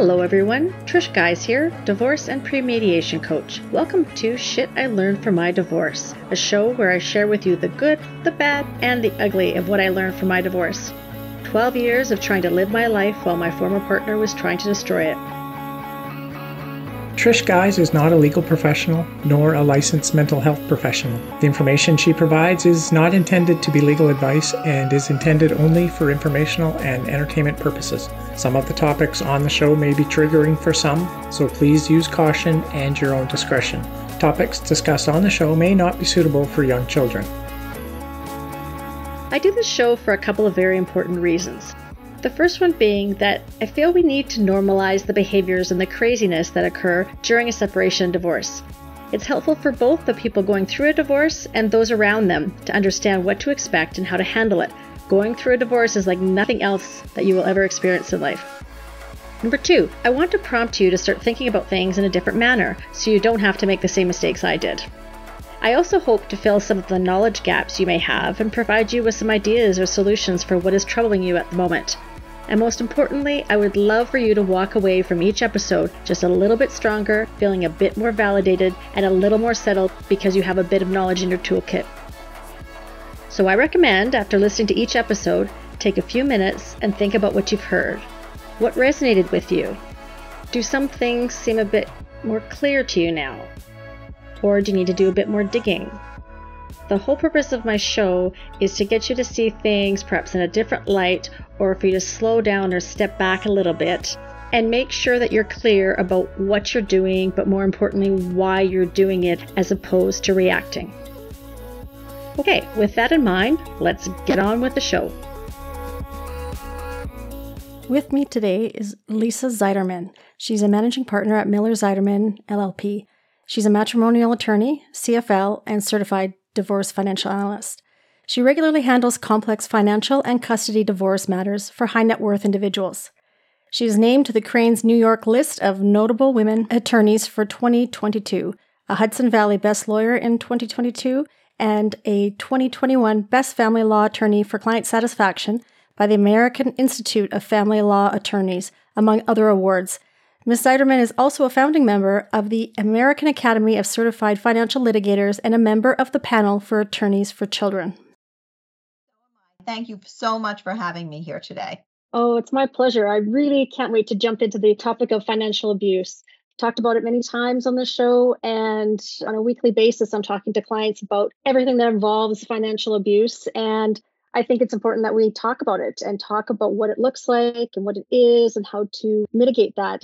Hello, everyone. Trish Guise here, divorce and pre-mediation coach. Welcome to Shit I Learned from My Divorce, a show where I share with you the good, the bad, and the ugly of what I learned from my divorce. 12 years of trying to live my life while my former partner was trying to destroy it. Trish Guise is not a legal professional nor a licensed mental health professional. The information she provides is not intended to be legal advice and is intended only for informational and entertainment purposes. Some of the topics on the show may be triggering for some, so please use caution and your own discretion. Topics discussed on the show may not be suitable for young children. I do this show for a couple of very important reasons. The first one being that I feel we need to normalize the behaviors and the craziness that occur during a separation and divorce. It's helpful for both the people going through a divorce and those around them to understand what to expect and how to handle it. Going through a divorce is like nothing else that you will ever experience in life. Number two, I want to prompt you to start thinking about things in a different manner so you don't have to make the same mistakes I did. I also hope to fill some of the knowledge gaps you may have and provide you with some ideas or solutions for what is troubling you at the moment. And most importantly, I would love for you to walk away from each episode just a little bit stronger, feeling a bit more validated, and a little more settled because you have a bit of knowledge in your toolkit. So I recommend, after listening to each episode, take a few minutes and think about what you've heard. What resonated with you? Do some things seem a bit more clear to you now? Or do you need to do a bit more digging? The whole purpose of my show is to get you to see things perhaps in a different light or for you to slow down or step back a little bit and make sure that you're clear about what you're doing, but more importantly, why you're doing it as opposed to reacting. Okay, with that in mind, let's get on with the show. With me today is Lisa Zeiderman. She's a managing partner at Miller Zeiderman LLP. She's a matrimonial attorney, CFL, and certified divorce financial analyst. She regularly handles complex financial and custody divorce matters for high net worth individuals. She is named to the Crain's New York list of notable women attorneys for 2022, a Hudson Valley Best Lawyer in 2022, and a 2021 Best Family Law Attorney for Client Satisfaction by the American Institute of Family Law Attorneys, among other awards, Ms. Zeiderman is also a founding member of the American Academy of Certified Financial Litigators and a member of the panel for attorneys for children. Thank you so much for having me here today. Oh, it's my pleasure. I really can't wait to jump into the topic of financial abuse. Talked about it many times on the show, and on a weekly basis, I'm talking to clients about everything that involves financial abuse. And I think it's important that we talk about it and talk about what it looks like and what it is and how to mitigate that.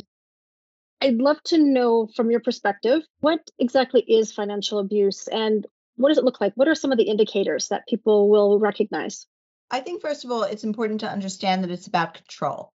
I'd love to know from your perspective what exactly is financial abuse and what does it look like? What are some of the indicators that people will recognize? I think, first of all, it's important to understand that it's about control.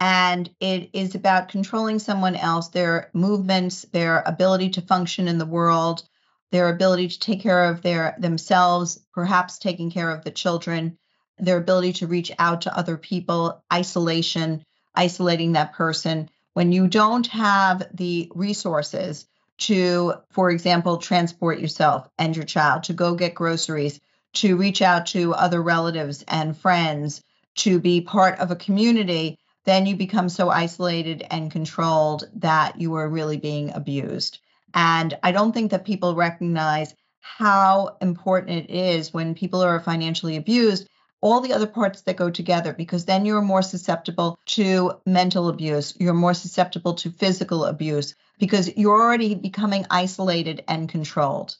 And it is about controlling someone else, their movements, their ability to function in the world, their ability to take care of their themselves, perhaps taking care of the children, their ability to reach out to other people, isolation, isolating that person when you don't have the resources to, for example, transport yourself and your child, to go get groceries, to reach out to other relatives and friends, to be part of a community, then you become so isolated and controlled that you are really being abused. And I don't think that people recognize how important it is when people are financially abused all the other parts that go together because then you're more susceptible to mental abuse. You're more susceptible to physical abuse because you're already becoming isolated and controlled.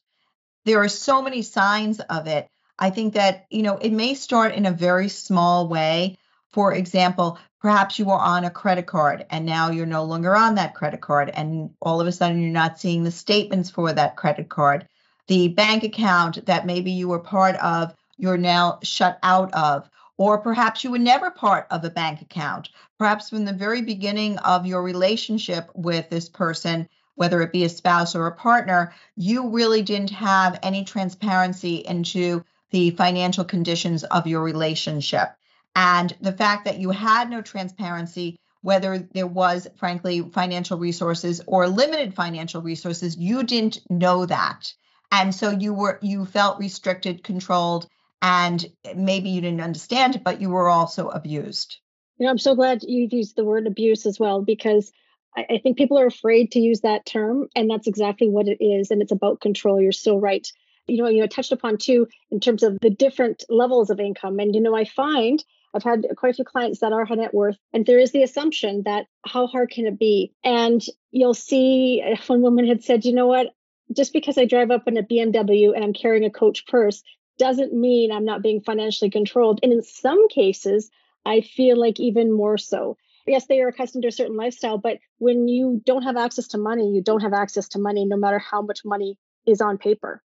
There are so many signs of it. I think that, you know, it may start in a very small way. For example, perhaps you were on a credit card and now you're no longer on that credit card. And all of a sudden, you're not seeing the statements for that credit card. The bank account that maybe you were part of you're now shut out of. Or perhaps you were never part of a bank account. Perhaps from the very beginning of your relationship with this person, whether it be a spouse or a partner, you really didn't have any transparency into the financial conditions of your relationship. And the fact that you had no transparency, whether there was, frankly, financial resources or limited financial resources, you didn't know that. And so you were you felt restricted, controlled, and maybe you didn't understand it, but you were also abused. You know, I'm so glad you used the word abuse as well because I, I think people are afraid to use that term, and that's exactly what it is. And it's about control. You're so right. You know, you know, touched upon too in terms of the different levels of income. And you know, I find I've had quite a few clients that are high net worth, and there is the assumption that how hard can it be? And you'll see one woman had said, you know what? Just because I drive up in a BMW and I'm carrying a coach purse doesn't mean I'm not being financially controlled. And in some cases, I feel like even more so. Yes, they are accustomed to a certain lifestyle, but when you don't have access to money, you don't have access to money no matter how much money is on paper.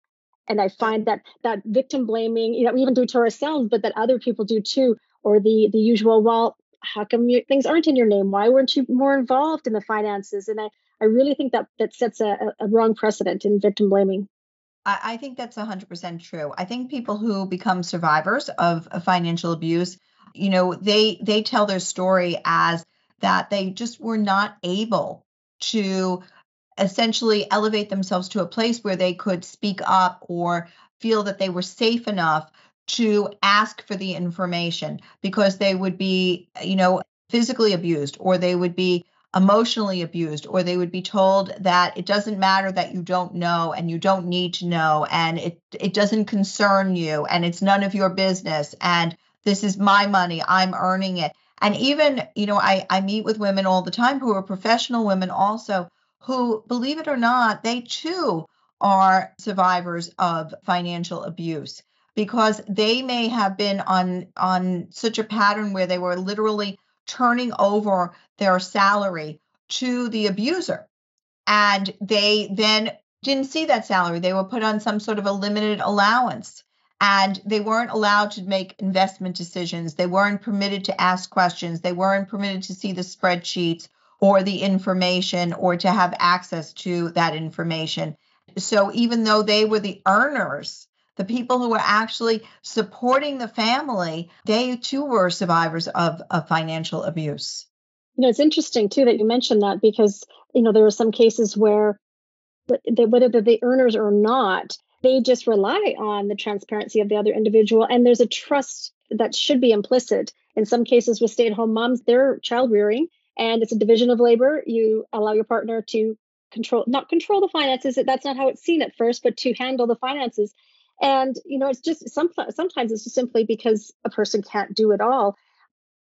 And I find that that victim blaming, you know, we even do to ourselves, but that other people do too, or the the usual, well, how come you, things aren't in your name? Why weren't you more involved in the finances? And I, I really think that that sets a, a wrong precedent in victim blaming. I, think that's 100% true. I think people who become survivors of, of financial abuse you know they they tell their story as that they just were not able to essentially elevate themselves to a place where they could speak up or feel that they were safe enough to ask for the information because they would be you know physically abused or they would be emotionally abused or they would be told that it doesn't matter that you don't know and you don't need to know and it it doesn't concern you and it's none of your business and this is my money. I'm earning it. And even, you know, I, I meet with women all the time who are professional women also who, believe it or not, they too are survivors of financial abuse because they may have been on on such a pattern where they were literally turning over their salary to the abuser and they then didn't see that salary they were put on some sort of a limited allowance and they weren't allowed to make investment decisions. They weren't permitted to ask questions. They weren't permitted to see the spreadsheets or the information or to have access to that information. So even though they were the earners, the people who were actually supporting the family, they too were survivors of, of financial abuse. You know, it's interesting too that you mentioned that because, you know, there are some cases where whether they're the earners or not, they just rely on the transparency of the other individual and there's a trust that should be implicit. In some cases with stay-at-home moms they're child rearing and it's a division of labor. You allow your partner to control not control the finances that's not how it's seen at first but to handle the finances and you know it's just some, sometimes it's just simply because a person can't do it all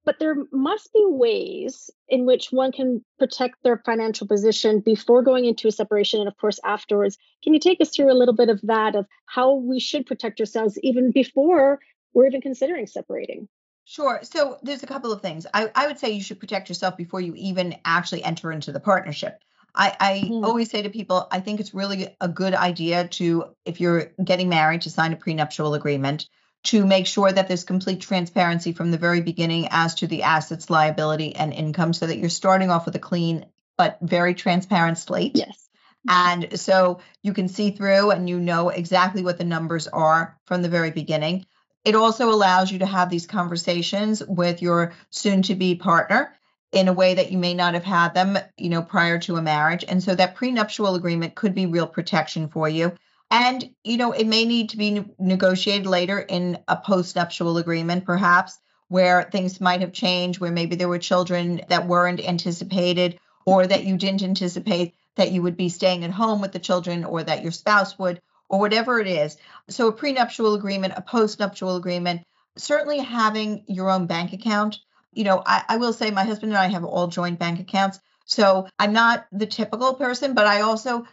but there must be ways in which one can protect their financial position before going into a separation and of course afterwards can you take us through a little bit of that of how we should protect ourselves even before we're even considering separating Sure. So there's a couple of things. I, I would say you should protect yourself before you even actually enter into the partnership. I, I mm. always say to people, I think it's really a good idea to, if you're getting married, to sign a prenuptial agreement to make sure that there's complete transparency from the very beginning as to the assets, liability, and income so that you're starting off with a clean but very transparent slate. Yes. And so you can see through and you know exactly what the numbers are from the very beginning. It also allows you to have these conversations with your soon to be partner in a way that you may not have had them, you know, prior to a marriage. And so that prenuptial agreement could be real protection for you. And, you know, it may need to be negotiated later in a post-nuptial agreement, perhaps, where things might have changed, where maybe there were children that weren't anticipated or that you didn't anticipate that you would be staying at home with the children or that your spouse would, or whatever it is. So a prenuptial agreement, a post-nuptial agreement, certainly having your own bank account. You know, I, I will say my husband and I have all joint bank accounts. So I'm not the typical person, but I also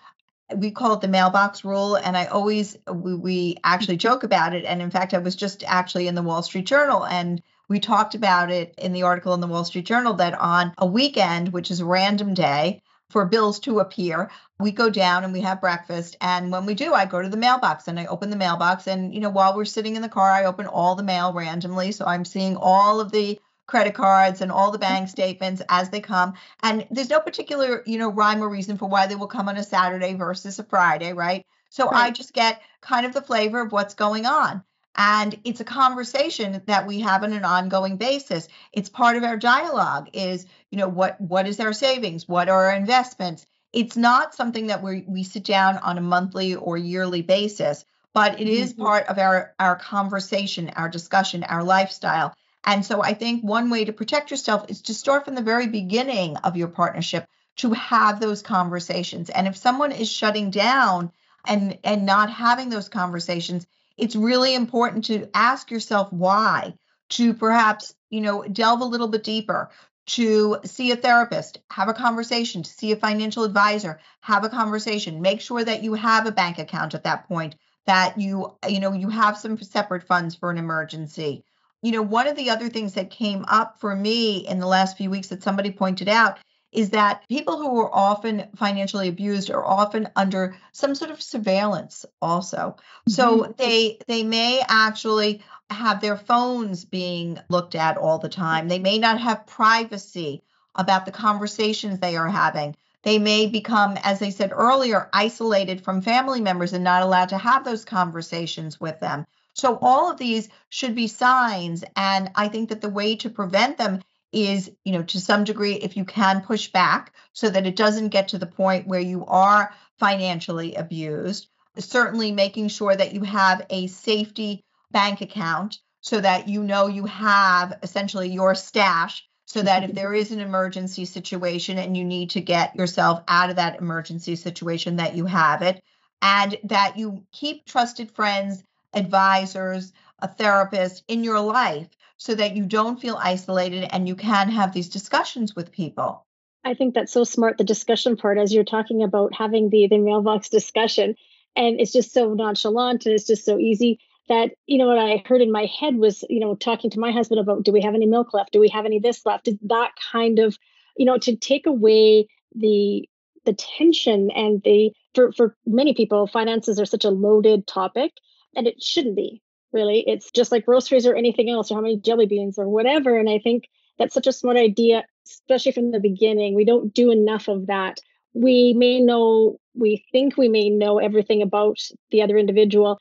we call it the mailbox rule and i always we, we actually joke about it and in fact i was just actually in the wall street journal and we talked about it in the article in the wall street journal that on a weekend which is a random day for bills to appear we go down and we have breakfast and when we do i go to the mailbox and i open the mailbox and you know while we're sitting in the car i open all the mail randomly so i'm seeing all of the credit cards and all the bank statements as they come. And there's no particular, you know, rhyme or reason for why they will come on a Saturday versus a Friday, right? So right. I just get kind of the flavor of what's going on. And it's a conversation that we have on an ongoing basis. It's part of our dialogue is, you know, what what is our savings? What are our investments? It's not something that we we sit down on a monthly or yearly basis, but it is mm-hmm. part of our our conversation, our discussion, our lifestyle. And so I think one way to protect yourself is to start from the very beginning of your partnership to have those conversations. And if someone is shutting down and and not having those conversations, it's really important to ask yourself why, to perhaps, you know, delve a little bit deeper, to see a therapist, have a conversation, to see a financial advisor, have a conversation, make sure that you have a bank account at that point, that you, you know, you have some separate funds for an emergency. You know, one of the other things that came up for me in the last few weeks that somebody pointed out is that people who are often financially abused are often under some sort of surveillance also. Mm-hmm. So they they may actually have their phones being looked at all the time. They may not have privacy about the conversations they are having. They may become, as I said earlier, isolated from family members and not allowed to have those conversations with them. So, all of these should be signs. And I think that the way to prevent them is, you know, to some degree, if you can push back so that it doesn't get to the point where you are financially abused, certainly making sure that you have a safety bank account so that you know you have essentially your stash so that if there is an emergency situation and you need to get yourself out of that emergency situation that you have it and that you keep trusted friends advisors a therapist in your life so that you don't feel isolated and you can have these discussions with people. I think that's so smart, the discussion part, as you're talking about having the, the mailbox discussion. And it's just so nonchalant and it's just so easy that, you know, what I heard in my head was, you know, talking to my husband about do we have any milk left? Do we have any this left? That kind of, you know, to take away the the tension and the for for many people, finances are such a loaded topic and it shouldn't be really. It's just like groceries or anything else, or how many jelly beans or whatever. And I think that's such a smart idea, especially from the beginning. We don't do enough of that. We may know, we think we may know everything about the other individual,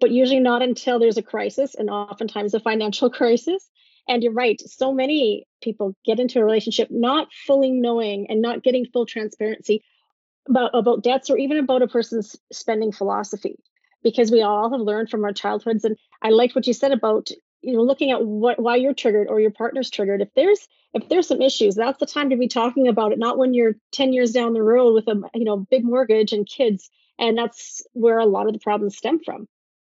but usually not until there's a crisis and oftentimes a financial crisis. And you're right, so many people get into a relationship not fully knowing and not getting full transparency about, about debts or even about a person's spending philosophy because we all have learned from our childhoods. And I liked what you said about you know looking at what why you're triggered or your partner's triggered. If there's if there's some issues, that's the time to be talking about it, not when you're 10 years down the road with a you know big mortgage and kids. And that's where a lot of the problems stem from.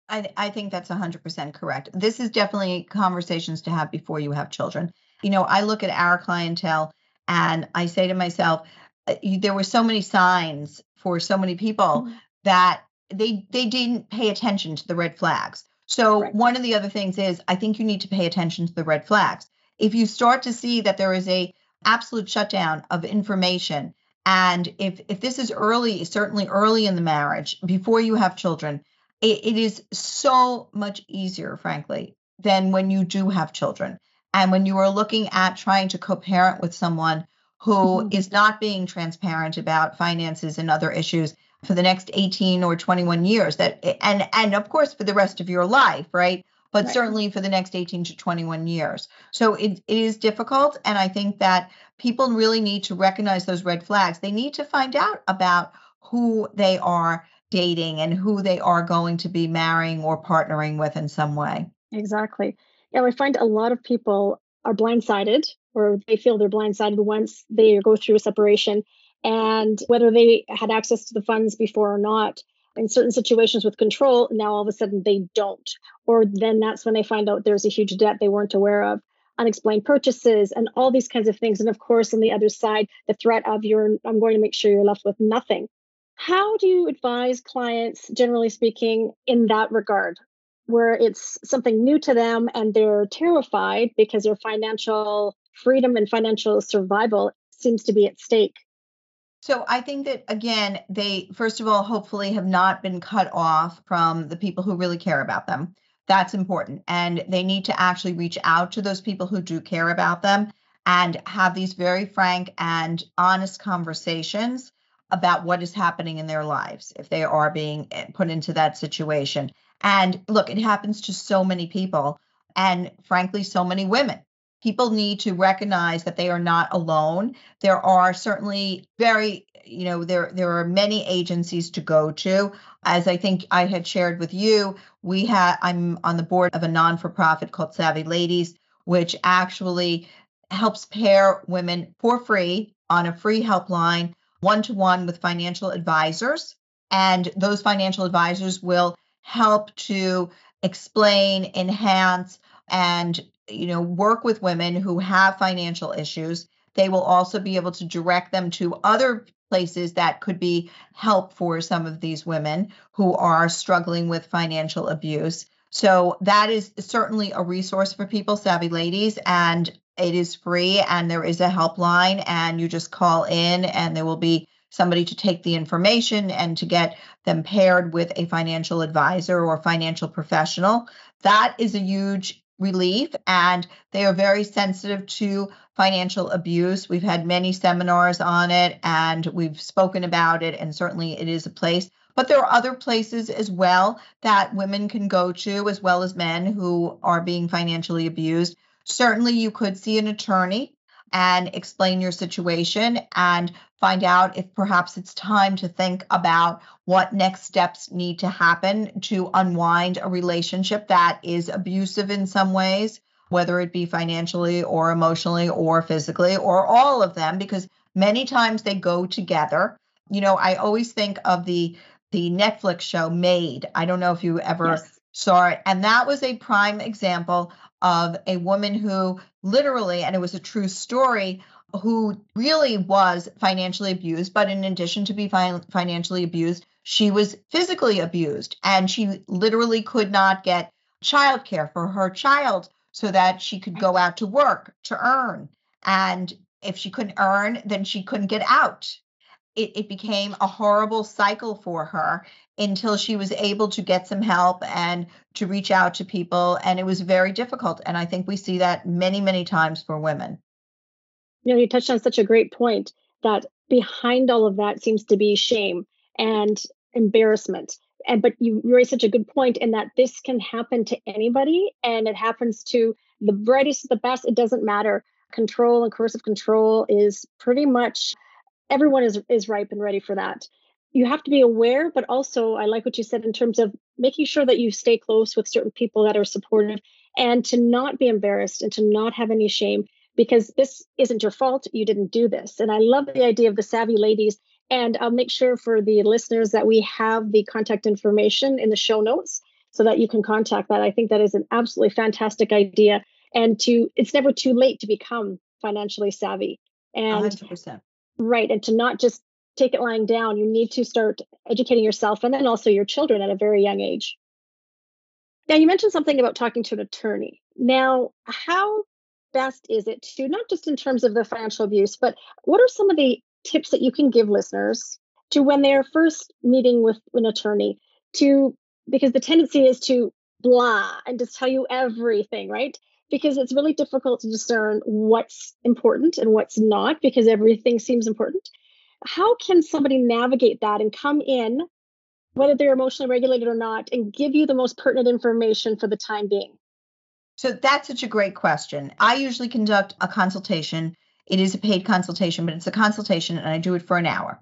I, I think that's 100% correct. This is definitely conversations to have before you have children. You know, I look at our clientele and I say to myself, uh, there were so many signs for so many people mm-hmm. that they they didn't pay attention to the red flags. So right. one of the other things is I think you need to pay attention to the red flags. If you start to see that there is a absolute shutdown of information and if if this is early certainly early in the marriage before you have children it, it is so much easier frankly than when you do have children and when you are looking at trying to co-parent with someone who mm-hmm. is not being transparent about finances and other issues for the next 18 or 21 years that and and of course for the rest of your life right? But right. certainly for the next 18 to 21 years. So it, it is difficult and i think that people really need to recognize those red flags. They need to find out about who they are dating and who they are going to be marrying or partnering with in some way. Exactly. Yeah i find a lot of people are blindsided or they feel they're blindsided once they go through a separation and whether they had access to the funds before or not. In certain situations with control now all of a sudden they don't or then that's when they find out there's a huge debt they weren't aware of. Unexplained purchases and all these kinds of things. And of course on the other side the threat of your i'm going to make sure you're left with nothing. How do you advise clients generally speaking in that regard where it's something new to them and they're terrified because their financial freedom and financial survival seems to be at stake so I think that again, they first of all hopefully have not been cut off from the people who really care about them. That's important. And they need to actually reach out to those people who do care about them and have these very frank and honest conversations about what is happening in their lives if they are being eh, put into that situation. And look, it happens to so many people and frankly so many women people need to recognize that they are not alone there are certainly very you know there there are many agencies to go to as i think i had shared with you we had i'm on the board of a non-for-profit called savvy ladies which actually helps pair women for free on a free helpline, one to one with financial advisors. And those financial advisors will help to explain, enhance, and you know work with women who have financial issues they will also be able to direct them to other places that could be help for some of these women who are struggling with financial abuse so that is certainly a resource for people savvy ladies and it is free and there is a helpline and you just call in and there will be somebody to take the information and to get them paired with a financial advisor or financial professional. That is a huge relief and they are very sensitive to financial abuse. We've had many seminars on it and we've spoken about it, and certainly it is a place. But there are other places as well that women can go to, as well as men who are being financially abused. Certainly, you could see an attorney and explain your situation and find out if perhaps it's time to think about what next steps need to happen to unwind a relationship that is abusive in some ways, whether it be financially or emotionally or physically or all of them, because many times they go together. You know, I always think of the the Netflix show Maid. I don't know if you ever yes. saw it. And that was a prime example of a woman who literally, and it was a true story, who really was financially abused. But in addition to be financially abused, she was physically abused and she literally could not get childcare for her child so that she could go out to work to earn. And if she couldn't earn, then she couldn't get out. It, it became a horrible cycle for her until she was able to get some help and to reach out to people. And it was very difficult. And I think we see that many, many times for women. You know, you touched on such a great point that behind all of that seems to be shame and embarrassment. And but you raised such a good point in that this can happen to anybody and it happens to the brightest, the best. It doesn't matter. Control and coercive control is pretty much everyone is is ripe and ready for that you have to be aware, but also I like what you said in terms of making sure that you stay close with certain people that are supportive and to not be embarrassed and to not have any shame because this isn't your fault. You didn't do this. And I love the idea of the savvy ladies. And I'll make sure for the listeners that we have the contact information in the show notes so that you can contact that. I think that is an absolutely fantastic idea. And to it's never too late to become financially savvy. And 100%. right. And to not just take it lying down. You need to start educating yourself and then also your children at a very young age. Now, you mentioned something about talking to an attorney. Now, how best is it to not just in terms of the financial abuse, but what are some of the tips that you can give listeners to when they're first meeting with an attorney to because the tendency is to blah and just tell you everything, right? Because it's really difficult to discern what's important and what's not because everything seems important how can somebody navigate that and come in whether they're emotionally regulated or not and give you the most pertinent information for the time being so that's such a great question. I usually conduct a consultation. It is a paid consultation but it's a consultation and i do it for an hour.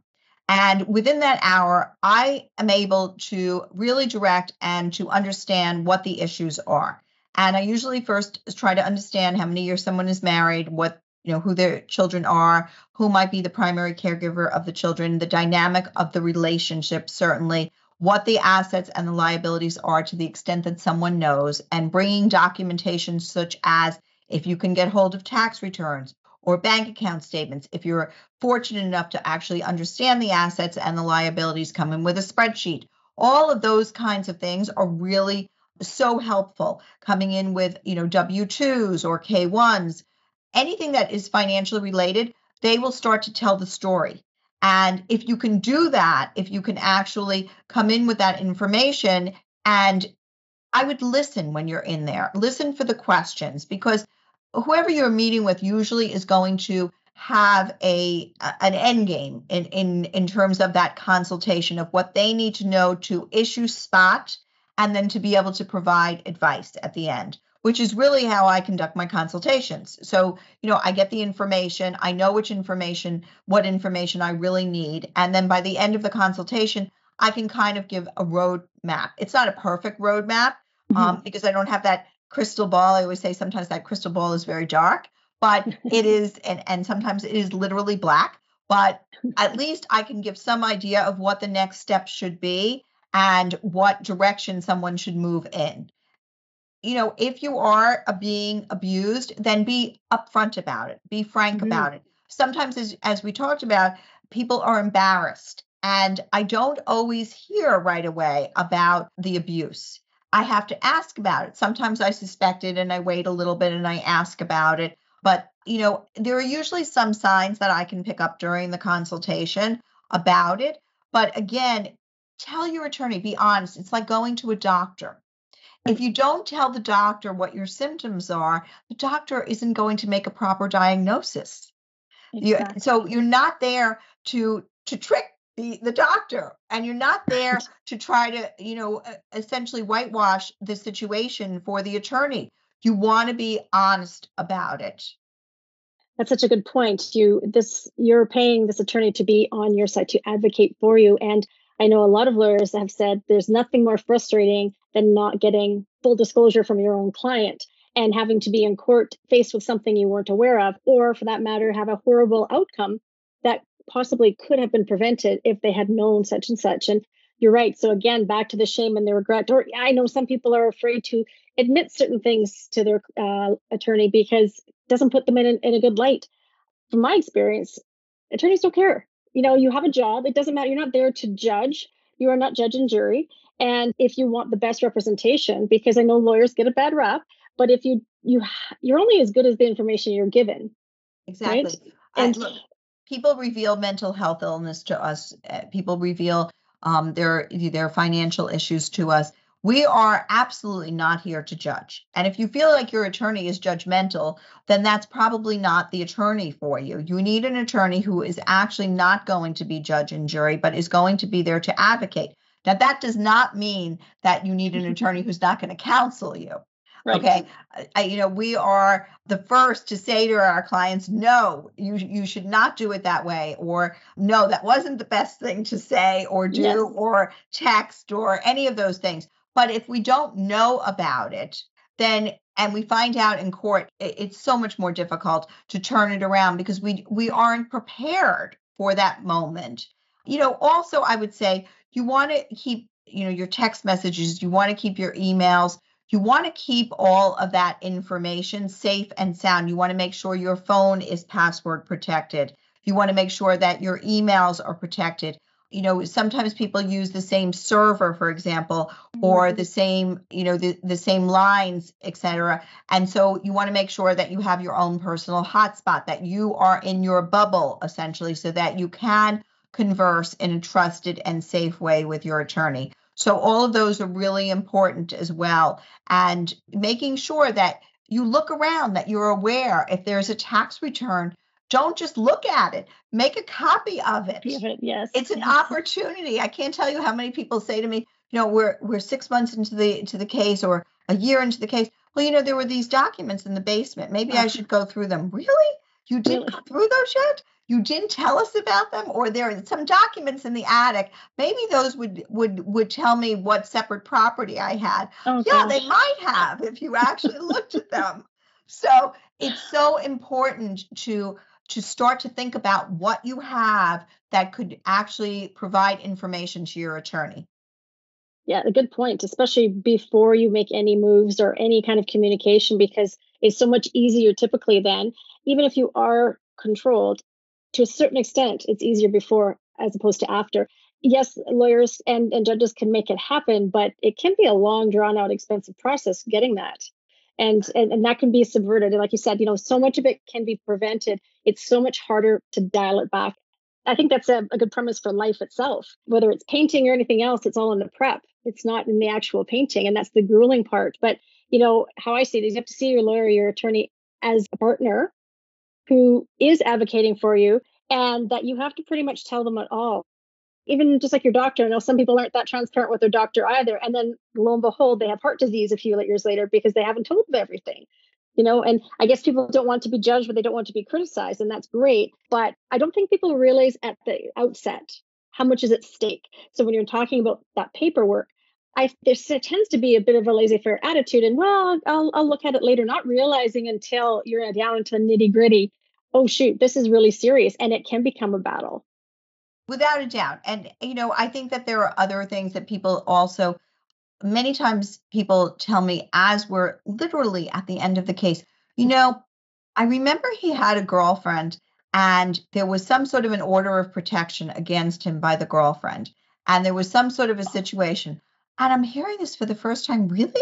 And within that hour i am able to really direct and to understand what the issues are. And i usually first try to understand how many years someone is married what you know who their children are who might be the primary caregiver of the children the dynamic of the relationship certainly what the assets and the liabilities are to the extent that someone knows and bringing documentation such as if you can get hold of tax returns or bank account statements if you're fortunate enough to actually understand the assets and the liabilities come in with a spreadsheet all of those kinds of things are really so helpful coming in with you know w2s or k1s anything that is financially related, they will start to tell the story. And if you can do that, if you can actually come in with that information, and I would listen when you're in there, listen for the questions because whoever you're meeting with usually is going to have a an end game in in in terms of that consultation of what they need to know to issue spot and then to be able to provide advice at the end which is really how I conduct my consultations. So, you know, I get the information, I know which information, what information I really need. And then by the end of the consultation, I can kind of give a roadmap. It's not a perfect roadmap mm-hmm. um, because I don't have that crystal ball. I always say sometimes that crystal ball is very dark, but it is, and, and sometimes it is literally black. But at least I can give some idea of what the next step should be and what direction someone should move in. You know, if you are being abused, then be upfront about it, be frank mm-hmm. about it. Sometimes, as, as we talked about, people are embarrassed. And I don't always hear right away about the abuse. I have to ask about it. Sometimes I suspect it and I wait a little bit and I ask about it. But, you know, there are usually some signs that I can pick up during the consultation about it. But again, tell your attorney, be honest. It's like going to a doctor. If you don't tell the doctor what your symptoms are, the doctor isn't going to make a proper diagnosis. Exactly. You, so you're not there to to trick the, the doctor and you're not there to try to you know essentially whitewash the situation for the attorney you want to be honest about it that's such a good point you this you're paying this attorney to be on your side to advocate for you and i know a lot of lawyers have said there's nothing more frustrating than not getting full disclosure from your own client and having to be in court faced with something you weren't aware of or for that matter have a horrible outcome that possibly could have been prevented if they had known such and such. And you're right. So again, back to the shame and the regret. Or I know some people are afraid to admit certain things to their uh, attorney because it doesn't put them in, in a good light. From my experience, attorneys don't care. You know, you have a job. It doesn't matter. You're not there to judge. You are not judge and jury. And if you want the best representation, because I know lawyers get a bad rap, but if you you you're only as good as the information you're given. Exactly. Right? And look, people reveal mental health illness to us. Eh, people reveal um, their their financial issues to us. We are absolutely not here to judge. And if you feel like your attorney is judgmental, then that's probably not the attorney for you. You need an attorney who is actually not going to be judge and jury, but is going to be there to advocate. Now, that does not mean that you need an mm-hmm. attorney who's not going to counsel you. Right. Okay. I, you know, we are the first to say to our clients, no, you, you should not do it that way, or no, that wasn't the best thing to say or do, yes. or text, or any of those things. But if we don't know about it, then and we find out in court, it's so much more difficult to turn it around because we we aren't prepared for that moment. You know, also I would say you want to keep, you know, your text messages, you want to keep your emails you want to keep all of that information safe and sound. You want to make sure your phone is password protected. You want to make sure that your emails are protected. You know, sometimes people use the same server, for example, or mm-hmm. the same, you know, the, the same lines, etc. And so you want to make sure that you have your own personal hotspot, that you are in your bubble essentially, so that you can converse in a trusted and safe way with your attorney. So all of those are really important as well. And making sure that you look around, that you're aware if there's a tax return, don't just look at it. Make a copy of it. yes. It's an yes. opportunity. I can't tell you how many people say to me, you know, we're we're six months into the into the case or a year into the case. Well, you know, there were these documents in the basement. Maybe I uh-huh. should go through them. Really? You didn't really? go through those yet? You didn't tell us about them or there are some documents in the attic. Maybe those would would would tell me what separate property i had. Oh, yeah gosh. they might have if you actually looked at them. So it's so important to to start to think about what you have that could actually provide information to your attorney. Yeah a good point especially before you make any moves or any kind of communication because it's so much easier typically then even if you are controlled to a certain extent, it's easier before as opposed to after. Yes, lawyers and, and judges can make it happen, but it can be a long, drawn out, expensive process getting that. And, and and that can be subverted. And like you said, you know, so much of it can be prevented. It's so much harder to dial it back. I think that's a, a good premise for life itself. Whether it's painting or anything else, it's all in the prep. It's not in the actual painting. And that's the grueling part. But you know, how I see it is you have to see your lawyer, your attorney as a partner who is advocating for you and that you have to pretty much tell them at all. Even just like your doctor i know some people aren't that transparent with their doctor either and then lo and behold they have heart disease a few years later because they haven't told them everything you know and i guess people don't want to be judged but they don't want to be criticized and that's great but i don't think people realize at the outset how much is at stake. So when you're talking about that paperwork I there tends to be a bit of a laissez-faire attitude, and well, I'll I'll look at it later, not realizing until you're down into the nitty gritty. Oh shoot, this is really serious, and it can become a battle. Without a doubt, and you know, I think that there are other things that people also. Many times, people tell me as we're literally at the end of the case, you mm. know, I remember he had a girlfriend, and there was some sort of an order of protection against him by the girlfriend, and there was some sort of a oh. situation and I'm hearing this for the first time. Really?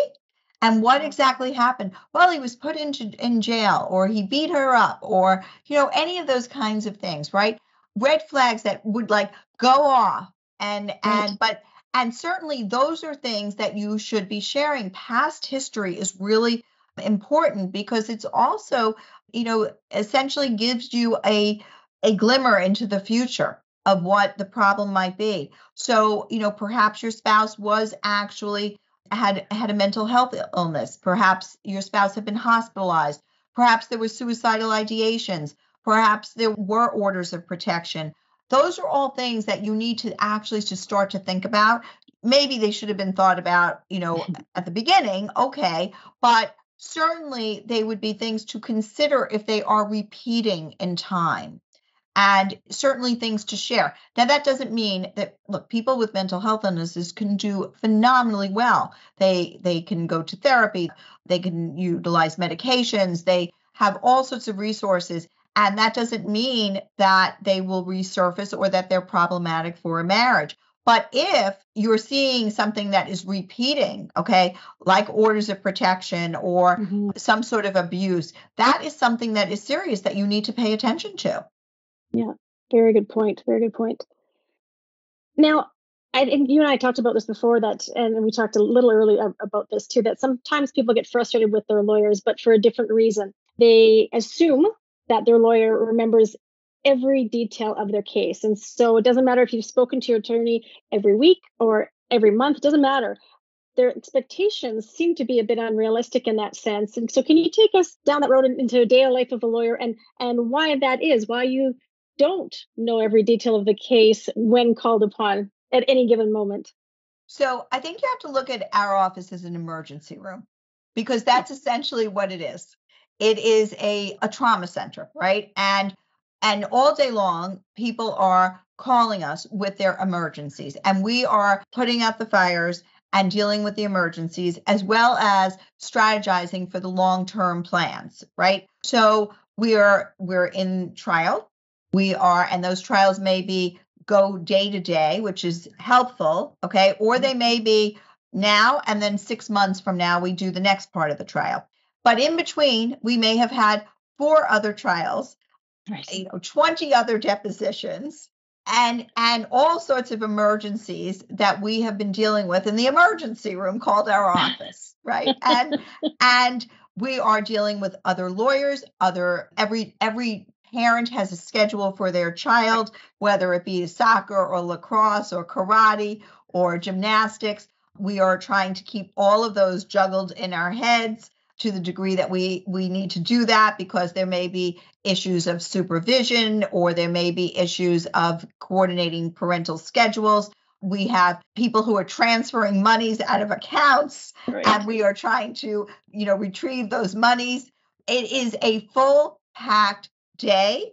And what exactly happened? Well, he was put into in jail, or he beat her up, or you know, any of those kinds of things, right? Red flags that would like go off, and right. and but and certainly those are things that you should be sharing. Past history is really important because it's also, you know, essentially gives you a a glimmer into the future of what the problem might be. So, you know, perhaps your spouse was actually had had a mental health illness. Perhaps your spouse had been hospitalized. Perhaps there were suicidal ideations. Perhaps there were orders of protection. Those are all things that you need to actually to start to think about. Maybe they should have been thought about, you know, mm-hmm. at the beginning, okay, but certainly they would be things to consider if they are repeating in time and certainly things to share. Now, that doesn't mean that look, people with mental health illnesses can do phenomenally well. They they can go to therapy, they can utilize medications, they have all sorts of resources. And that doesn't mean that they will resurface or that they're problematic for a marriage. But if you're seeing something that is repeating, okay, like orders of protection or mm-hmm. some sort of abuse, that is something that is serious that you need to pay attention to. Yeah, very good point. Very good point. Now, I think you and I talked about this before that, and we talked a little earlier about this too, that sometimes people get frustrated with their lawyers, but for a different reason. They assume that their lawyer remembers every detail of their case. And so it doesn't matter if you've spoken to your attorney every week or every month, it doesn't matter. Their expectations seem to be a bit unrealistic in that sense. And so can you take us down that road into a daily life of a lawyer and and why that is, why you don't know every detail of the case when called upon at any given moment. So I think you have to look at our office as an emergency room because that's essentially what it is. It is a, a trauma center, right? And and all day long, people are calling us with their emergencies, and we are putting out the fires and dealing with the emergencies as well as strategizing for the long-term plans, right? So we are we're in trial we are, and those trials may be go day to day, which is helpful, okay? Or they mm-hmm. may be now and then six months from now, we do the next part of the trial. But in between, we may have had four other trials, right. you know, 20 other depositions, and and all sorts of emergencies that we have been dealing with in the emergency room called our office, right? And and we are dealing with other lawyers, other every every parent has a schedule for their child, whether it be soccer or lacrosse or karate or gymnastics. We are trying to keep all of those juggled in our heads to the degree that we we need to do that because there may be issues of supervision or there may be issues of coordinating parental schedules we have people who are transferring monies out of accounts right. and we are trying to you know retrieve those monies it is a full packed day,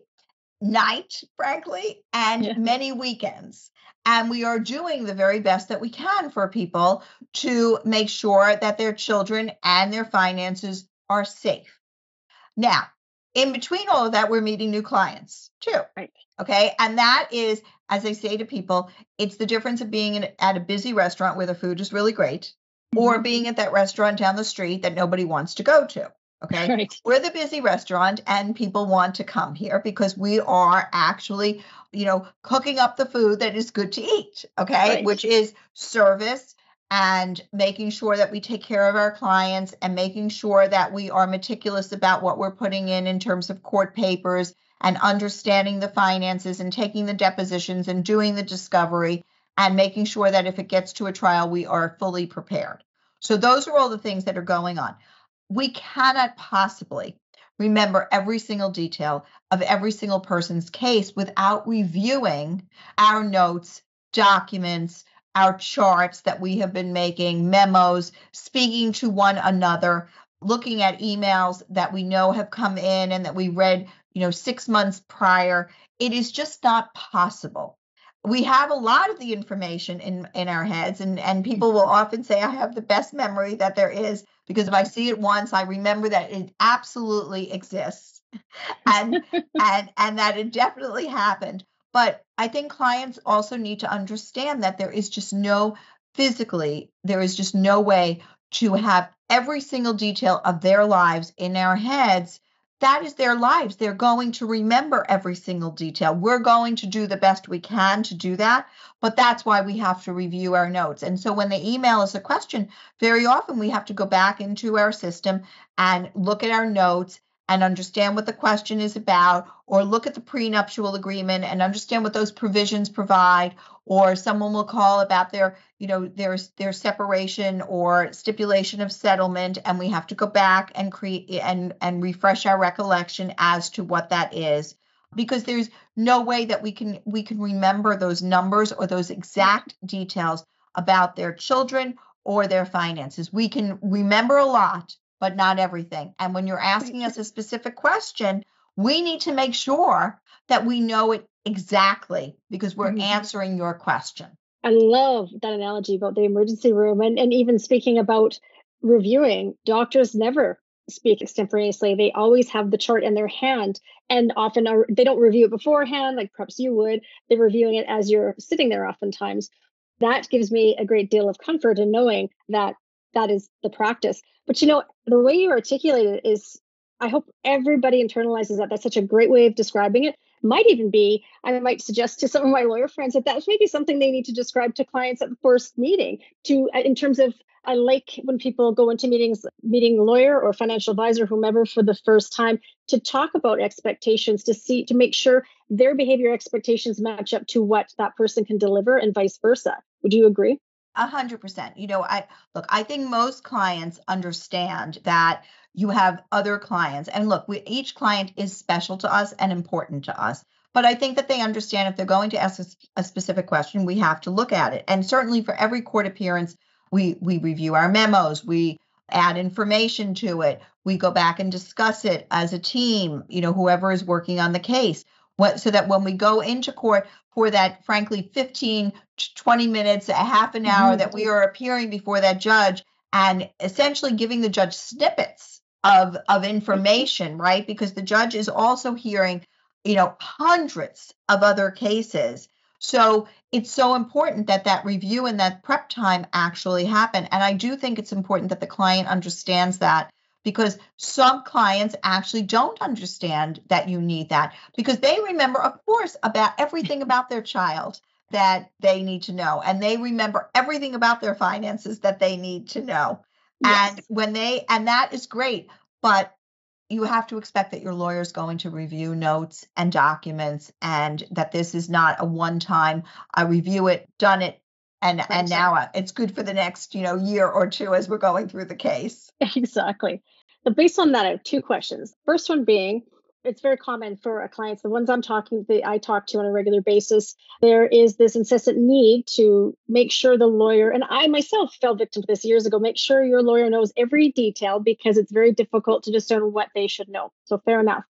night, frankly, and yeah. many weekends. And we are doing the very best that we can for people to make sure that their children and their finances are safe. Now, in between all of that, we're meeting new clients too. Right. Okay. And that is, as I say to people, it's the difference of being in, at a busy restaurant where the food is really great mm-hmm. or being at that restaurant down the street that nobody wants to go to. Okay. Right. We're the busy restaurant and people want to come here because we are actually, you know, cooking up the food that is good to eat. Okay. Right. Which is service and making sure that we take care of our clients and making sure that we are meticulous about what we're putting in in terms of court papers and understanding the finances and taking the depositions and doing the discovery and making sure that if it gets to a trial, we are fully prepared. So, those are all the things that are going on we cannot possibly remember every single detail of every single person's case without reviewing our notes, documents, our charts that we have been making, memos, speaking to one another, looking at emails that we know have come in and that we read, you know, 6 months prior. It is just not possible. We have a lot of the information in in our heads and and hmm. people will often say I have the best memory that there is because if I see it once I remember that it absolutely exists and and and that it definitely happened but I think clients also need to understand that there is just no physically, there is just no way to have every single detail of their lives in our heads. That is their lives. They're going to remember every single detail. We're going to do the best we can to do that, but that's why we have to review our notes. And so when they email us a question, very often we have to go back into our system and look at our notes and understand what the question is about, or look at the prenuptial agreement and understand what those provisions provide, or someone will call about their, you know, their their separation or stipulation of settlement, and we have to go back and create and and refresh our recollection as to what that is because there's no way that we can we can remember those numbers or those exact details about their children or their finances. We can remember a lot, but not everything. And when you're asking us a specific question, we need to make sure that we know it exactly because we're mm-hmm. answering your question. I love that analogy about the emergency room and, and even speaking about reviewing. Doctors never speak extemporaneously. They always have the chart in their hand and often are, they don't review it beforehand, like perhaps you would. They're reviewing it as you're sitting there oftentimes. That gives me a great deal of comfort in knowing that that is the practice. But you know, the way you articulate it is, I hope everybody internalizes that. That's such a great way of describing it. Might even be, I might suggest to some of my lawyer friends that that's maybe something they need to describe to clients at the first meeting. To uh, in terms of, I like when people go into meetings, meeting lawyer or financial advisor, whomever, for the first time, to talk about expectations, to see, to make sure their behavior expectations match up to what that person can deliver, and vice versa. Would you agree? A hundred percent. You know, I look, I think most clients understand that you have other clients. And look, we, each client is special to us and important to us. But I think that they understand if they're going to ask us a specific question, we have to look at it. And certainly for every court appearance, we we review our memos, we add information to it, we go back and discuss it as a team, you know, whoever is working on the case. What, so that when we go into court for that, frankly, 15 to 20 minutes, a half an hour mm-hmm. that we are appearing before that judge and essentially giving the judge snippets of, of information, right? Because the judge is also hearing, you know, hundreds of other cases. So it's so important that that review and that prep time actually happen. And I do think it's important that the client understands that because some clients actually don't understand that you need that because they remember, of course, about everything about their child that they need to know. And they remember everything about their finances that they need to know. Yes. And when they, and that is great, but you have to expect that your lawyer is going to review notes and documents and that this is not a one time i review it done it and and now uh, it's good for the next you know year or two as we're going through the case exactly but based on that, I have two questions. First one being, it's very common for our clients, the ones I'm talking, that I talk to on a regular basis, there is this incessant need to make sure the lawyer, and I myself fell victim to this years ago, make sure your lawyer knows every detail because it's very difficult to discern what they should know. So fair enough.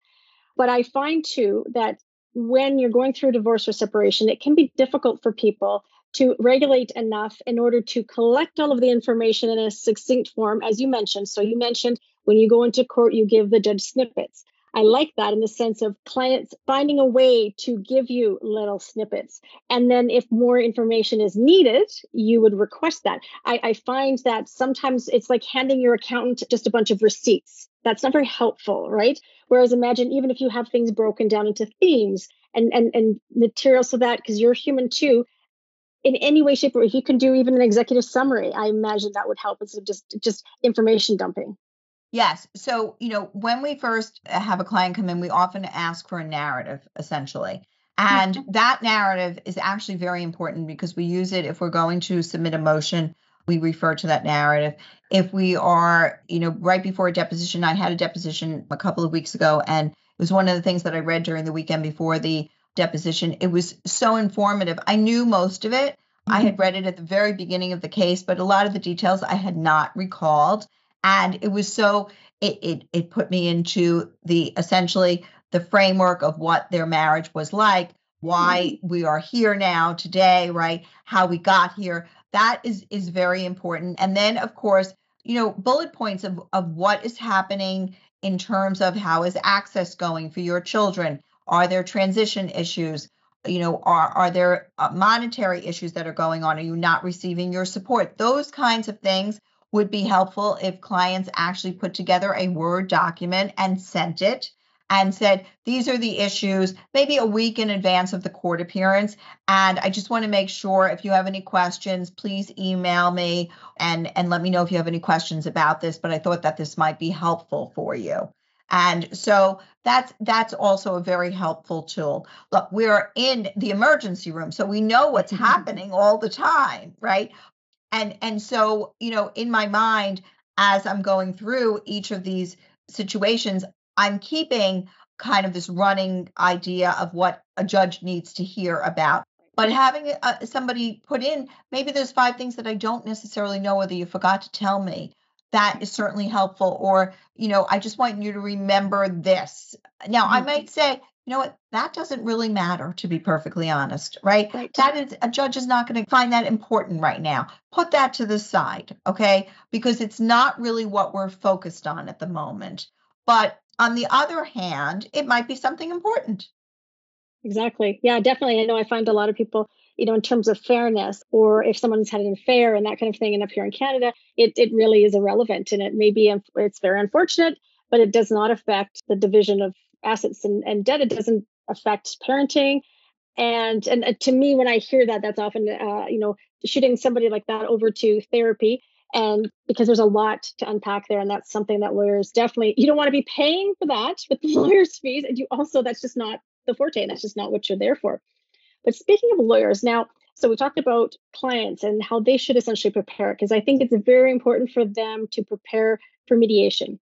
But I find too that when you're going through divorce or separation, it can be difficult for people to regulate enough in order to collect all of the information in a succinct form, as you mentioned. So you mentioned when you go into court, you give the judge snippets. I like that in the sense of clients finding a way to give you little snippets. And then if more information is needed, you would request that. I, I, find that sometimes it's like handing your accountant just a bunch of receipts. That's not very helpful, right? Whereas imagine even if you have things broken down into themes and and, and material so that because you're human too, in any way, shape, or if you can do even an executive summary, I imagine that would help instead of just just information dumping. Yes. So, you know, when we first have a client come in, we often ask for a narrative, essentially. And mm-hmm. that narrative is actually very important because we use it if we're going to submit a motion. We refer to that narrative. If we are, you know, right before a deposition, I had a deposition a couple of weeks ago, and it was one of the things that I read during the weekend before the deposition. It was so informative. I knew most of it, Mm-hmm. I had read it at the very beginning of the case, but a lot of the details I had not recalled. And it was so it it it put me into the essentially the framework of what their marriage was like, why mm-hmm. we are here now today, right? How we got here. That is is very important. And then of course, you know, bullet points of of what is happening in terms of how is access going for your children? Are there transition issues? You know, are are there uh, monetary issues that are going on? Are you not receiving your support? Those kinds of things would be helpful if clients actually put together a Word document and sent it and said, These are the issues, maybe a week in advance of the court appearance. And I just want to make sure if you have any questions, please email me and, and let me know if you have any questions about this. But I thought that this might be helpful for you. And so that's that's also a very helpful tool. Look, we're in the emergency room, so we know what's mm-hmm. happening all the time, right? and and so you know in my mind as i'm going through each of these situations i'm keeping kind of this running idea of what a judge needs to hear about but having uh, somebody put in maybe there's five things that i don't necessarily know whether you forgot to tell me that is certainly helpful or you know i just want you to remember this now mm-hmm. i might say you know what? That doesn't really matter, to be perfectly honest, right? right. That is a judge is not going to find that important right now. Put that to the side, okay? Because it's not really what we're focused on at the moment. But on the other hand, it might be something important. Exactly. Yeah, definitely. I know I find a lot of people, you know, in terms of fairness, or if someone's had an affair and that kind of thing, and up here in Canada, it it really is irrelevant, and it may be it's very unfortunate, but it does not affect the division of assets and, and debt. It doesn't affect parenting. And and uh, to me, when I hear that, that's often uh, you know shooting somebody like that over to therapy. And because there's a lot to unpack there, and that's something that lawyers definitely you don't want to be paying for that with the lawyer's fees, and you also that's just not the forte, and that's just not what you're there for. But speaking of lawyers, now so we talked about clients and how they should essentially prepare because I think it's very important for them to prepare for mediation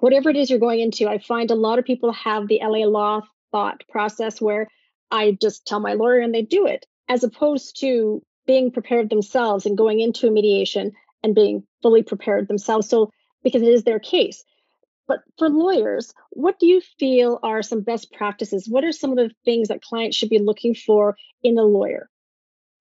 whatever it is you're going into, I find a lot of people have the LA law thought process where I just tell my lawyer and they do it, as opposed to being prepared themselves and going into a mediation and being fully prepared themselves. So, because it is their case. But for lawyers, what do you feel are some best practices? What are some of the things that clients should be looking for in a lawyer?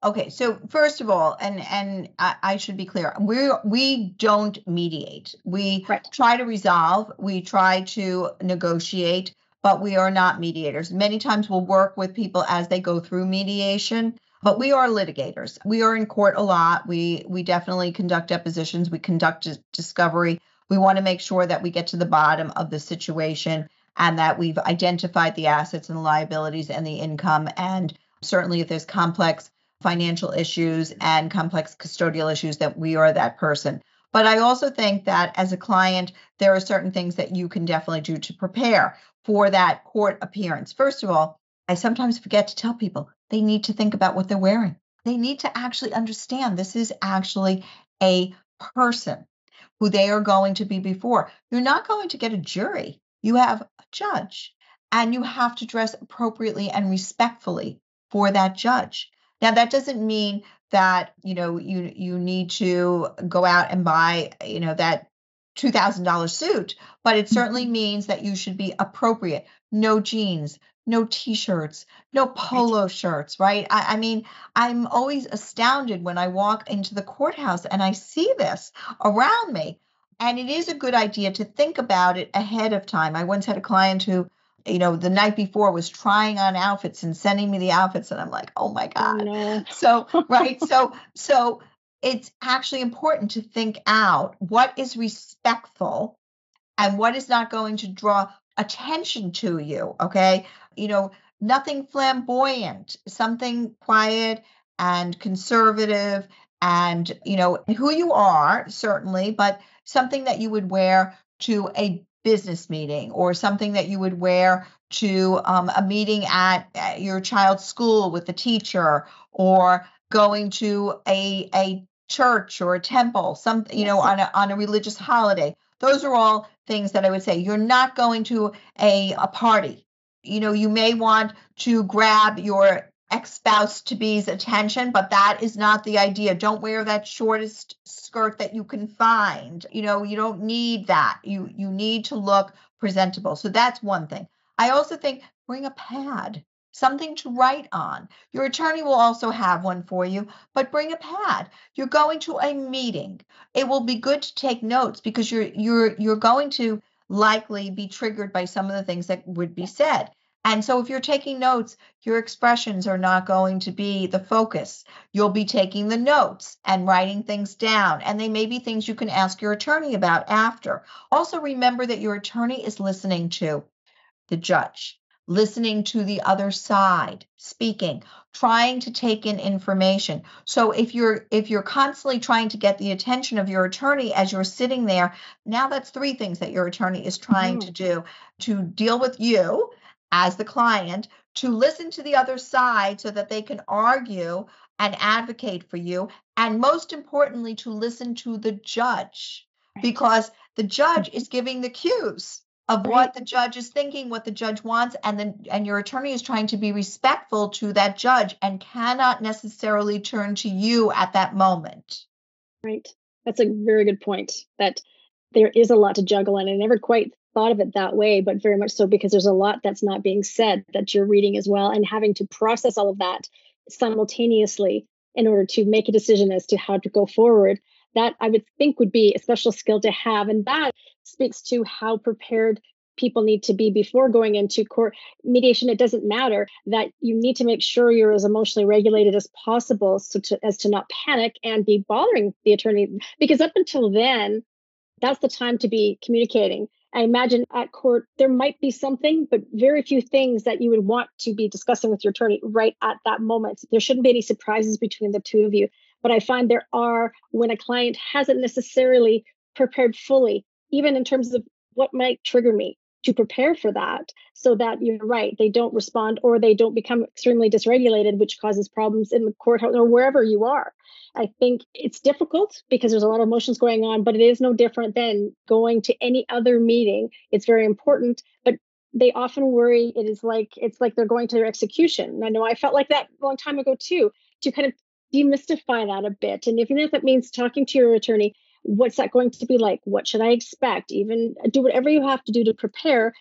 Okay, so first of all, and and I, I, should be clear, we we don't mediate. We right. try to resolve. We try to negotiate, but we are not mediators. Many times we'll work with people as they go through mediation, but we are litigators. We are in court a lot. We we definitely conduct depositions. We conduct discovery. We want to make sure that we get to the bottom of the situation and that we've identified the assets and the liabilities and the income and certainly if there's complex financial issues and complex custodial issues that we are that person. But I also think that as a client, there are certain things that you can definitely do to prepare for that court appearance. First of all, I sometimes forget to tell people they need to think about what they're wearing. They need to actually understand this is actually a person who they are going to be before. You're not going to get a jury, you have a judge, and you have to dress appropriately and respectfully for that judge. Now that doesn't mean that you know you you need to go out and buy you know that $2000 suit, but it certainly mm-hmm. means that you should be appropriate. No jeans, no t-shirts, no polo right. shirts, right? I, I, mean, I'm always astounded when I walk into the courthouse and I see this around me. And it is a good idea to think about it ahead of time. I once had a client who you know, the night before was trying on outfits and sending me the outfits, and I'm like, oh my oh, god. no. So right, so so it's actually important to think out what is respectful and what is not going to draw attention to you. Okay, you know, nothing flamboyant, something quiet and conservative and you know who you are certainly but something that you would wear to a business meeting or something that you would wear to um, a meeting at, at your child's school with the teacher or going to a, a church or a temple some you know on a, on a religious holiday. Those are all things that i would say. You're not going to a, a party you know you may want to grab your ex spouse to be's attention, but that is not the idea. Don't wear that shortest skirt that you can find. You know, you don't need that. You you need to look presentable. So that's one thing. I also think bring a pad, something to write on. Your attorney will also have one for you, but bring a pad. You're going to a meeting. It will be good to take notes because you're you're you're going to likely be triggered by some of the things that would be said. And so, if you're taking notes, your expressions are not going to be the focus. You'll be taking the notes and writing things down, and they may be things you can ask your attorney about after. Also, remember that your attorney is listening to the judge, listening to the other side, speaking, trying to take in information. So if you're if you're constantly trying to get the attention of your attorney as you're sitting there, now that's three things that your attorney is trying mm. to do to deal with you as the client to listen to the other side so that they can argue and advocate for you. And most importantly, to listen to the judge because the judge mm-hmm. is giving the cues of what the judge is thinking, what the judge wants, and then and your attorney is trying to be respectful to that judge and cannot necessarily turn to you at that moment. Right. That's a very good point. That there is a lot to juggle, and I never quite thought of it that way, but very much so because there's a lot that's not being said that you're reading as well, and having to process all of that simultaneously in order to make a decision as to how to go forward. That I would think would be a special skill to have. And that speaks to how prepared people need to be before going into court mediation it doesn't matter that you need to make sure you're as emotionally regulated as possible so to, as to not panic and be bothering the attorney because up until then that's the time to be communicating I imagine at court there might be something, but very few things that you would want to be discussing with your attorney right at that moment. There shouldn't be any surprises between the two of you. But I find there are when a client hasn't necessarily prepared fully, even in terms of what might trigger me to prepare for that so that you're right, they don't respond or they don't become extremely dysregulated, which causes problems in the courthouse or wherever you are. I think it's difficult because there's a lot of emotions going on, but it is no different than going to any other meeting. It's very important, but they often worry it is like it's like they're going to their execution. I know I felt like that a long time ago too, to kind of demystify that a bit. And even if that means talking to your attorney, what's that going to be like? What should I expect? Even do whatever you have to do to prepare.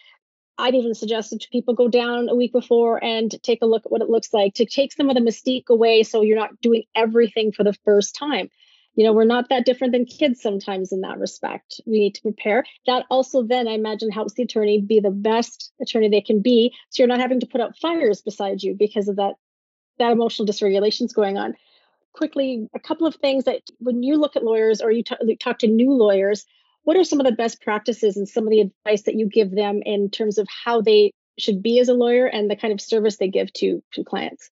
I'd even suggested to people go down a week before and take a look at what it looks like to take some of the mystique away so you're not doing everything for the first time. You know, we're not that different than kids sometimes in that respect. We need to prepare. That also then I imagine helps the attorney be the best attorney they can be. So you're not having to put out fires beside you because of that that emotional dysregulation is going on. Quickly, a couple of things that when you look at lawyers or you talk to new lawyers, what are some of the best practices and some of the advice that you give them in terms of how they should be as a lawyer and the kind of service they give to, to clients?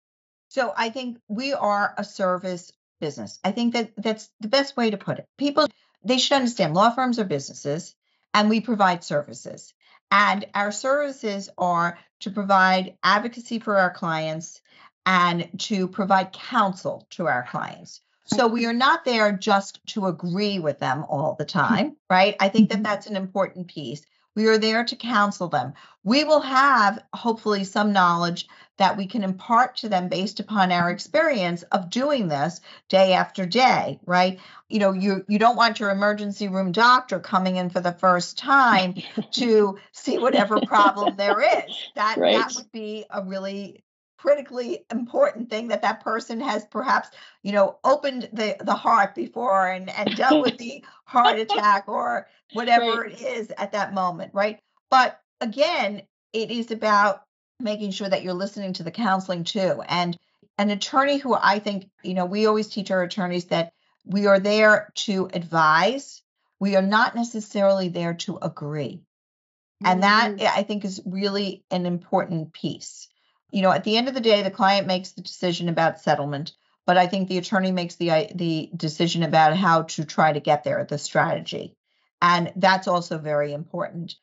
So I think we are a service business. I think that that's the best way to put it. People they should understand law firms are businesses and we provide services. And our services are to provide advocacy for our clients and to provide counsel to our clients. So we are not there just to agree with them all the time, right? I think that mm-hmm. that's an important piece. We are there to counsel them. We will have hopefully some knowledge that we can impart to them based upon our experience of doing this day after day, right? You know, you you don't want your emergency room doctor coming in for the first time to see whatever problem there is. That right. that would be a really critically important thing that that person has perhaps you know opened the the heart before and and dealt with the heart attack or whatever right. it is at that moment right? But again it is about making sure that you're listening to the counseling too. And an attorney who i think you know we always teach our attorneys that we are there to advise. We are not necessarily there to agree. And that mm-hmm. i think is really an important piece you know, at the end of the day, the client makes the decision about settlement, but I think the attorney makes the the decision about how to try to get there, the strategy, and that's also very important.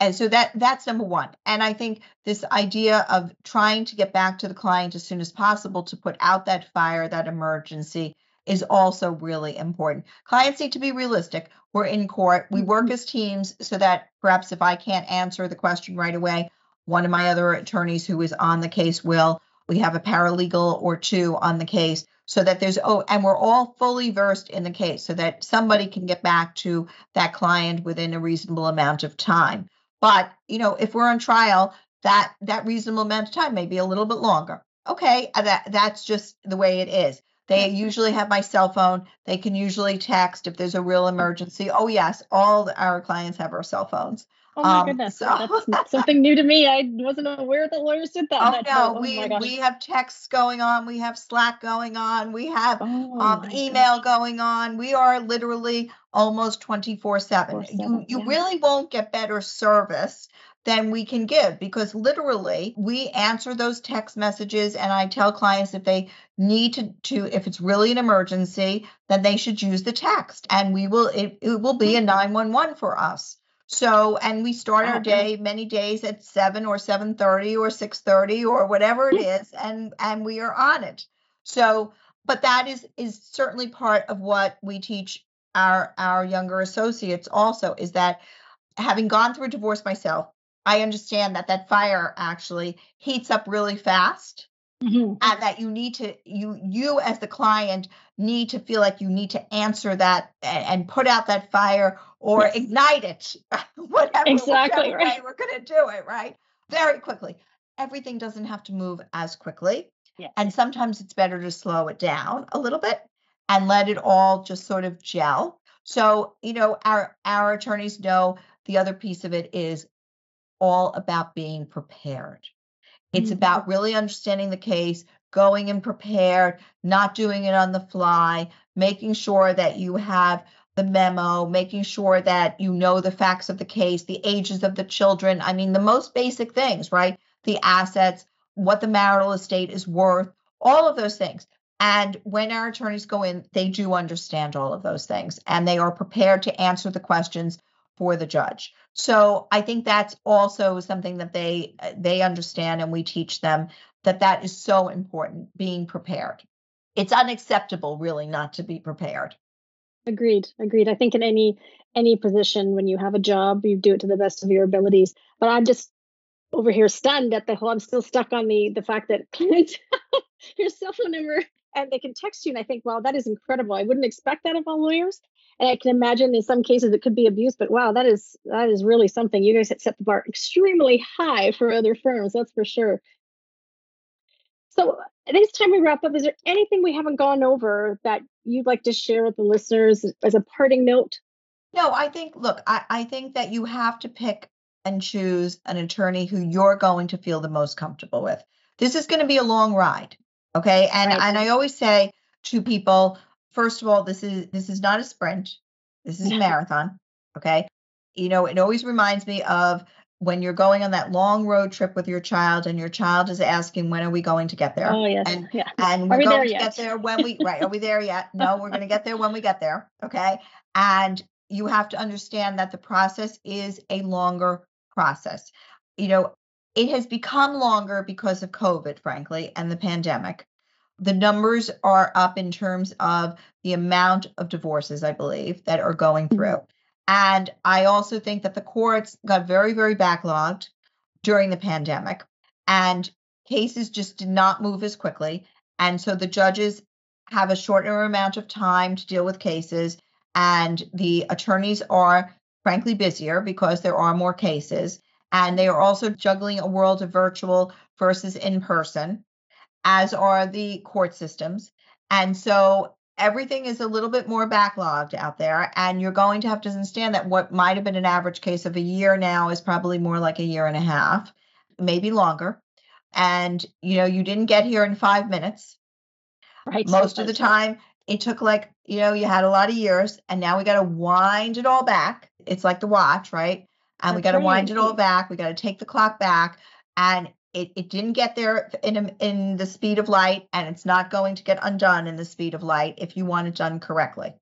And so that that's number one. And I think this idea of trying to get back to the client as soon as possible to put out that fire, that emergency, is also really important. Clients need to be realistic. We're in court. We work mm-hmm. as teams so that perhaps if I can't answer the question right away, one of my other attorneys who is on the case will We have a paralegal or two on the case so that there's oh and we're all fully versed in the case so that somebody can get back to that client within a reasonable amount of time. But you know if we're on trial that that reasonable amount of time may be a little bit longer. Okay uh, that that's just the way it is. They usually have my cell phone. They can usually text if there's a real emergency. Oh yes all our clients have our cell phones Oh my um, goodness, so. that's something new to me. I wasn't aware that lawyers did that. Oh that no, oh, we we have texts going on, we have Slack going on, we have oh, um, email gosh. going on. We are literally almost twenty four seven. You you yeah. really won't get better service than we can give because literally we answer those text messages and I tell clients if they need to to if it's really an emergency then they should use the text and we will it, it will be a mm-hmm. 911 for us so, and we start our day many days at 7 or 7:30 or 6:30 or whatever it is and and we are on it. So, but that is is certainly part of what we teach our our younger associates also is that having gone through a divorce myself, I understand that that fire actually heats up really fast. Mm-hmm. and that you need to you you as the client need to feel like you need to answer that and, and put out that fire or ignite it, whatever, exactly whichever right. we're going to do it, right? Very quickly. Everything doesn't have to move as quickly. Yeah. And sometimes it's better to slow it down a little bit and let it all just sort of gel. So, you know, our our attorneys know the other piece of it is all about being prepared. It's mm-hmm. about really understanding the case, going and prepared, not doing it on the fly, making sure that you have the memo, making sure that you know the facts of the case, the ages of the children. I mean, the most basic things, right? The assets, what the marital estate is worth, all of those things. And when our attorneys go in, they do understand all of those things and they are prepared to answer the questions for the judge. So I think that's also something that they they understand and we teach them that that is so important being prepared. It's unacceptable really not to be prepared. Agreed. Agreed. I think in any any position when you have a job, you do it to the best of your abilities. But I'm just over here stunned at the whole. I'm still stuck on the the fact that your cell phone number and they can text you. And I think, wow, that is incredible. I wouldn't expect that of all lawyers. And I can imagine in some cases it could be abuse, but wow, that is that is really something. You guys set the bar extremely high for other firms, that's for sure. So uh, this time we wrap up, is there anything we haven't gone over that you'd like to share with the listeners as a parting note? No, I think, look, I, I think that you have to pick and choose an attorney who you're going to feel the most comfortable with. This is going to be a long ride. Okay. And right. and I always say to people, first of all, this is this is not a sprint. This is a marathon. Okay. You know, it always reminds me of when you're going on that long road trip with your child and your child is asking when are we going to get there? Oh yes. And, yeah. and we're we going to yet? get there when we right are we there yet? No we're going to get there when we get there okay? And you have to understand that the process is a longer process. You know it has become longer because of covid frankly and the pandemic. The numbers are up in terms of the amount of divorces i believe that are going mm-hmm. through and I also think that the courts got very, very backlogged during the pandemic, and cases just did not move as quickly. And so the judges have a shorter amount of time to deal with cases, and the attorneys are frankly busier because there are more cases. And they are also juggling a world of virtual versus in person, as are the court systems. And so everything is a little bit more backlogged out there and you're going to have to understand that what might have been an average case of a year now is probably more like a year and a half maybe longer. And you know you didn't get here in five minutes. Right most of the time it took like you know you had a lot of years and now we got to wind it all back. It's like the watch right? And That's we got to wind it all back. We got to take the clock back. And it, it didn't get there in in the speed of light and it's not going to get undone in the speed of light if you want it done correctly.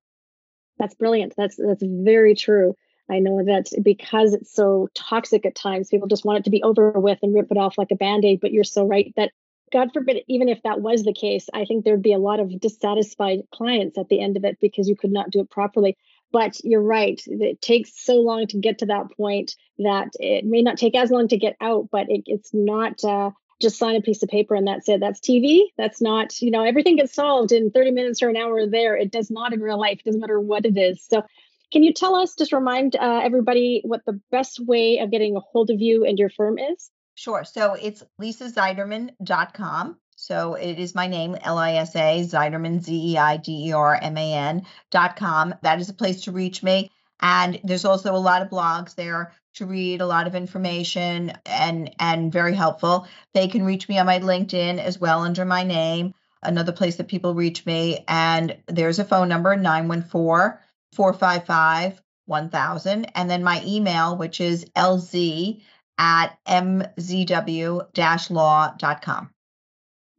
That's brilliant. That's that's very true. I know that because it's so toxic at times people just want it to be over with and rip it off like a band-aid but you're so right that god forbid even if that was the case i think there'd be a lot of dissatisfied clients at the end of it because you could not do it properly but you're right. It takes so long to get to that point that it may not take as long to get out, but it, it's not uh, just sign a piece of paper and that's it. That's TV. That's not, you know, everything gets solved in 30 minutes or an hour there. It does not in real life. It doesn't matter what it is. So, can you tell us, just remind uh, everybody what the best way of getting a hold of you and your firm is? Sure. So it's lisazeiderman.com. So it is my name, L I S A, Zeiderman, Z E I D E R M A N dot com. That is a place to reach me. And there's also a lot of blogs there to read, a lot of information and and very helpful. They can reach me on my LinkedIn as well under my name. Another place that people reach me. And there's a phone number, 914 455 1000. And then my email, which is lz at mzw-law.com.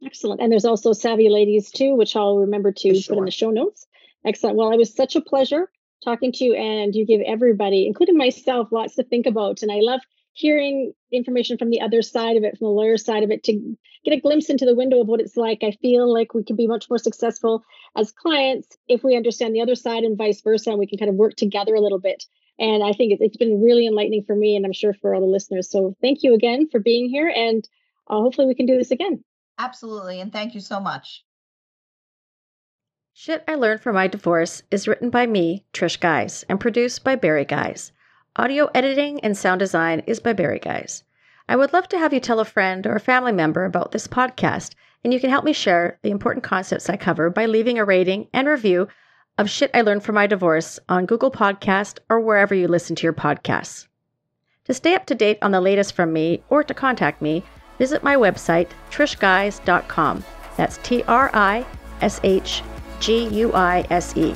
Excellent. And there's also Savvy Ladies too, which I'll remember to sure. put in the show notes. Excellent. Well, it was such a pleasure talking to you, and you give everybody, including myself, lots to think about. And I love hearing information from the other side of it, from the lawyer side of it, to get a glimpse into the window of what it's like. I feel like we can be much more successful as clients if we understand the other side and vice versa, and we can kind of work together a little bit. And I think it's been really enlightening for me, and I'm sure for all the listeners. So thank you again for being here, and uh, hopefully we can do this again. Absolutely. And thank you so much. Shit I Learned from My Divorce is written by me, Trish Guise, and produced by Barry Guise. Audio editing and sound design is by Barry Guise. I would love to have you tell a friend or a family member about this podcast, and you can help me share the important concepts I cover by leaving a rating and review of Shit I Learned from My Divorce on Google Podcast or wherever you listen to your podcasts. To stay up to date on the latest from me or to contact me, visit my website, trishguise.com. That's T R I S H G U I S E.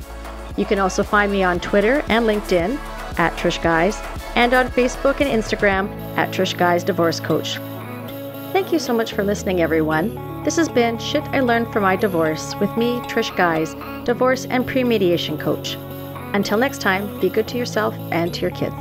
You can also find me on Twitter and LinkedIn at Trish Guise and on Facebook and Instagram at Trish Guise Divorce Coach. Thank you so much for listening, everyone. This has been Shit I Learned from My Divorce with me, Trish Guise, divorce and pre mediation coach. Until next time, be good to yourself and to your kids.